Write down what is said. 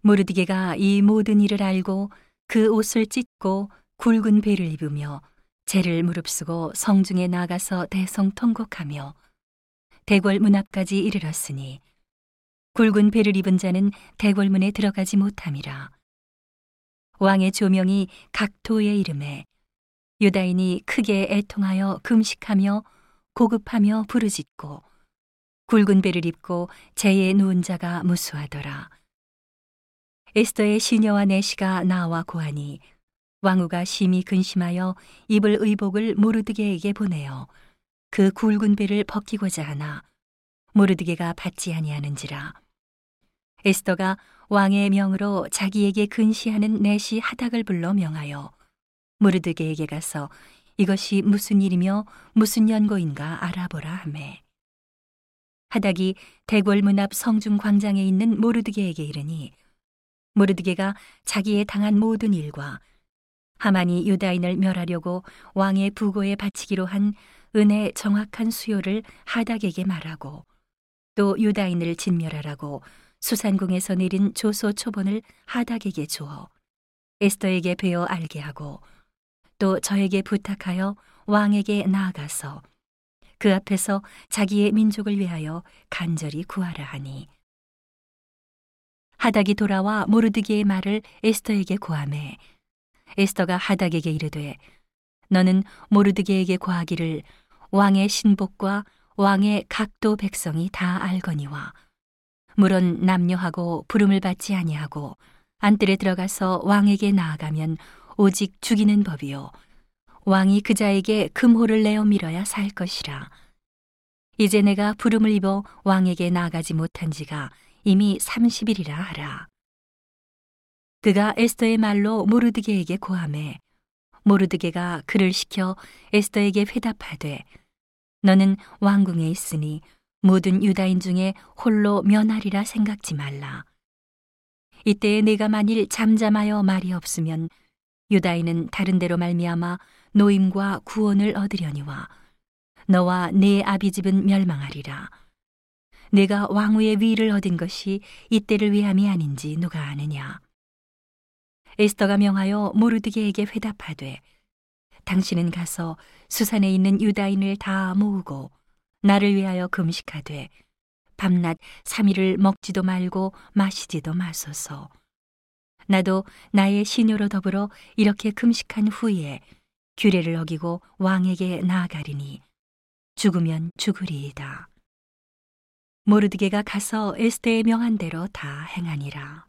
모르드게가 이 모든 일을 알고 그 옷을 찢고 굵은 배를 입으며 재를 무릅쓰고 성중에 나가서 대성 통곡하며 대궐 문 앞까지 이르렀으니 굵은 배를 입은 자는 대궐문에 들어가지 못함이라 왕의 조명이 각 도의 이름에 유다인이 크게 애통하여 금식하며 고급하며 부르짖고 굵은 배를 입고 재에 누운 자가 무수하더라. 에스더의 시녀와 내시가 나와 고하니 왕후가 심히 근심하여 입을 의복을 모르드게에게 보내어 그 굵은 배를 벗기고자 하나 모르드게가 받지 아니하는지라. 에스더가 왕의 명으로 자기에게 근시하는 내시 하닥을 불러 명하여 모르드게에게 가서 이것이 무슨 일이며 무슨 연고인가 알아보라 하매. 하닥이 대궐 문 앞 성중 광장에 있는 모르드게에게 이르니 모르드게가 자기의 당한 모든 일과 하만이 유다인을 멸하려고 왕의 부고에 바치기로 한 은혜 정확한 수요를 하닥에게 말하고 또 유다인을 진멸하라고 수산궁에서 내린 조소 초본을 하닥에게 주어 에스더에게 베어 알게 하고 또 저에게 부탁하여 왕에게 나아가서 그 앞에서 자기의 민족을 위하여 간절히 구하라 하니 하닥이 돌아와 모르드기의 말을 에스더에게 고하매 에스더가 하닥에게 이르되 너는 모르드게에게 고하기를 왕의 신복과 왕의 각도 백성이 다 알거니와 물론 남녀하고 부름을 받지 아니하고 안뜰에 들어가서 왕에게 나아가면 오직 죽이는 법이요. 왕이 그자에게 금호를 내어 밀어야 살 것이라. 이제 내가 부름을 입어 왕에게 나아가지 못한 지가 이미 30일이라 하라 그가 에스더의 말로 모르드게에게 고함해 모르드게가 그를 시켜 에스더에게 회답하되 너는 왕궁에 있으니 모든 유다인 중에 홀로 면하리라 생각지 말라. 이때에 내가 만일 잠잠하여 말이 없으면 유다인은 다른 데로 말미암아 노임과 구원을 얻으려니와 너와 네 아비 집은 멸망하리라. 내가 왕후의 위를 얻은 것이 이때를 위함이 아닌지 누가 아느냐. 에스더가 명하여 모르드게에게 회답하되 당신은 가서 수산에 있는 유다인을 다 모으고 나를 위하여 금식하되 밤낮 3일을 먹지도 말고 마시지도 마소서. 나도 나의 시녀로 더불어 이렇게 금식한 후에 규례를 어기고 왕에게 나아가리니 죽으면 죽으리이다. 모르드게가 가서 에스테의 명한 대로 다 행하니라.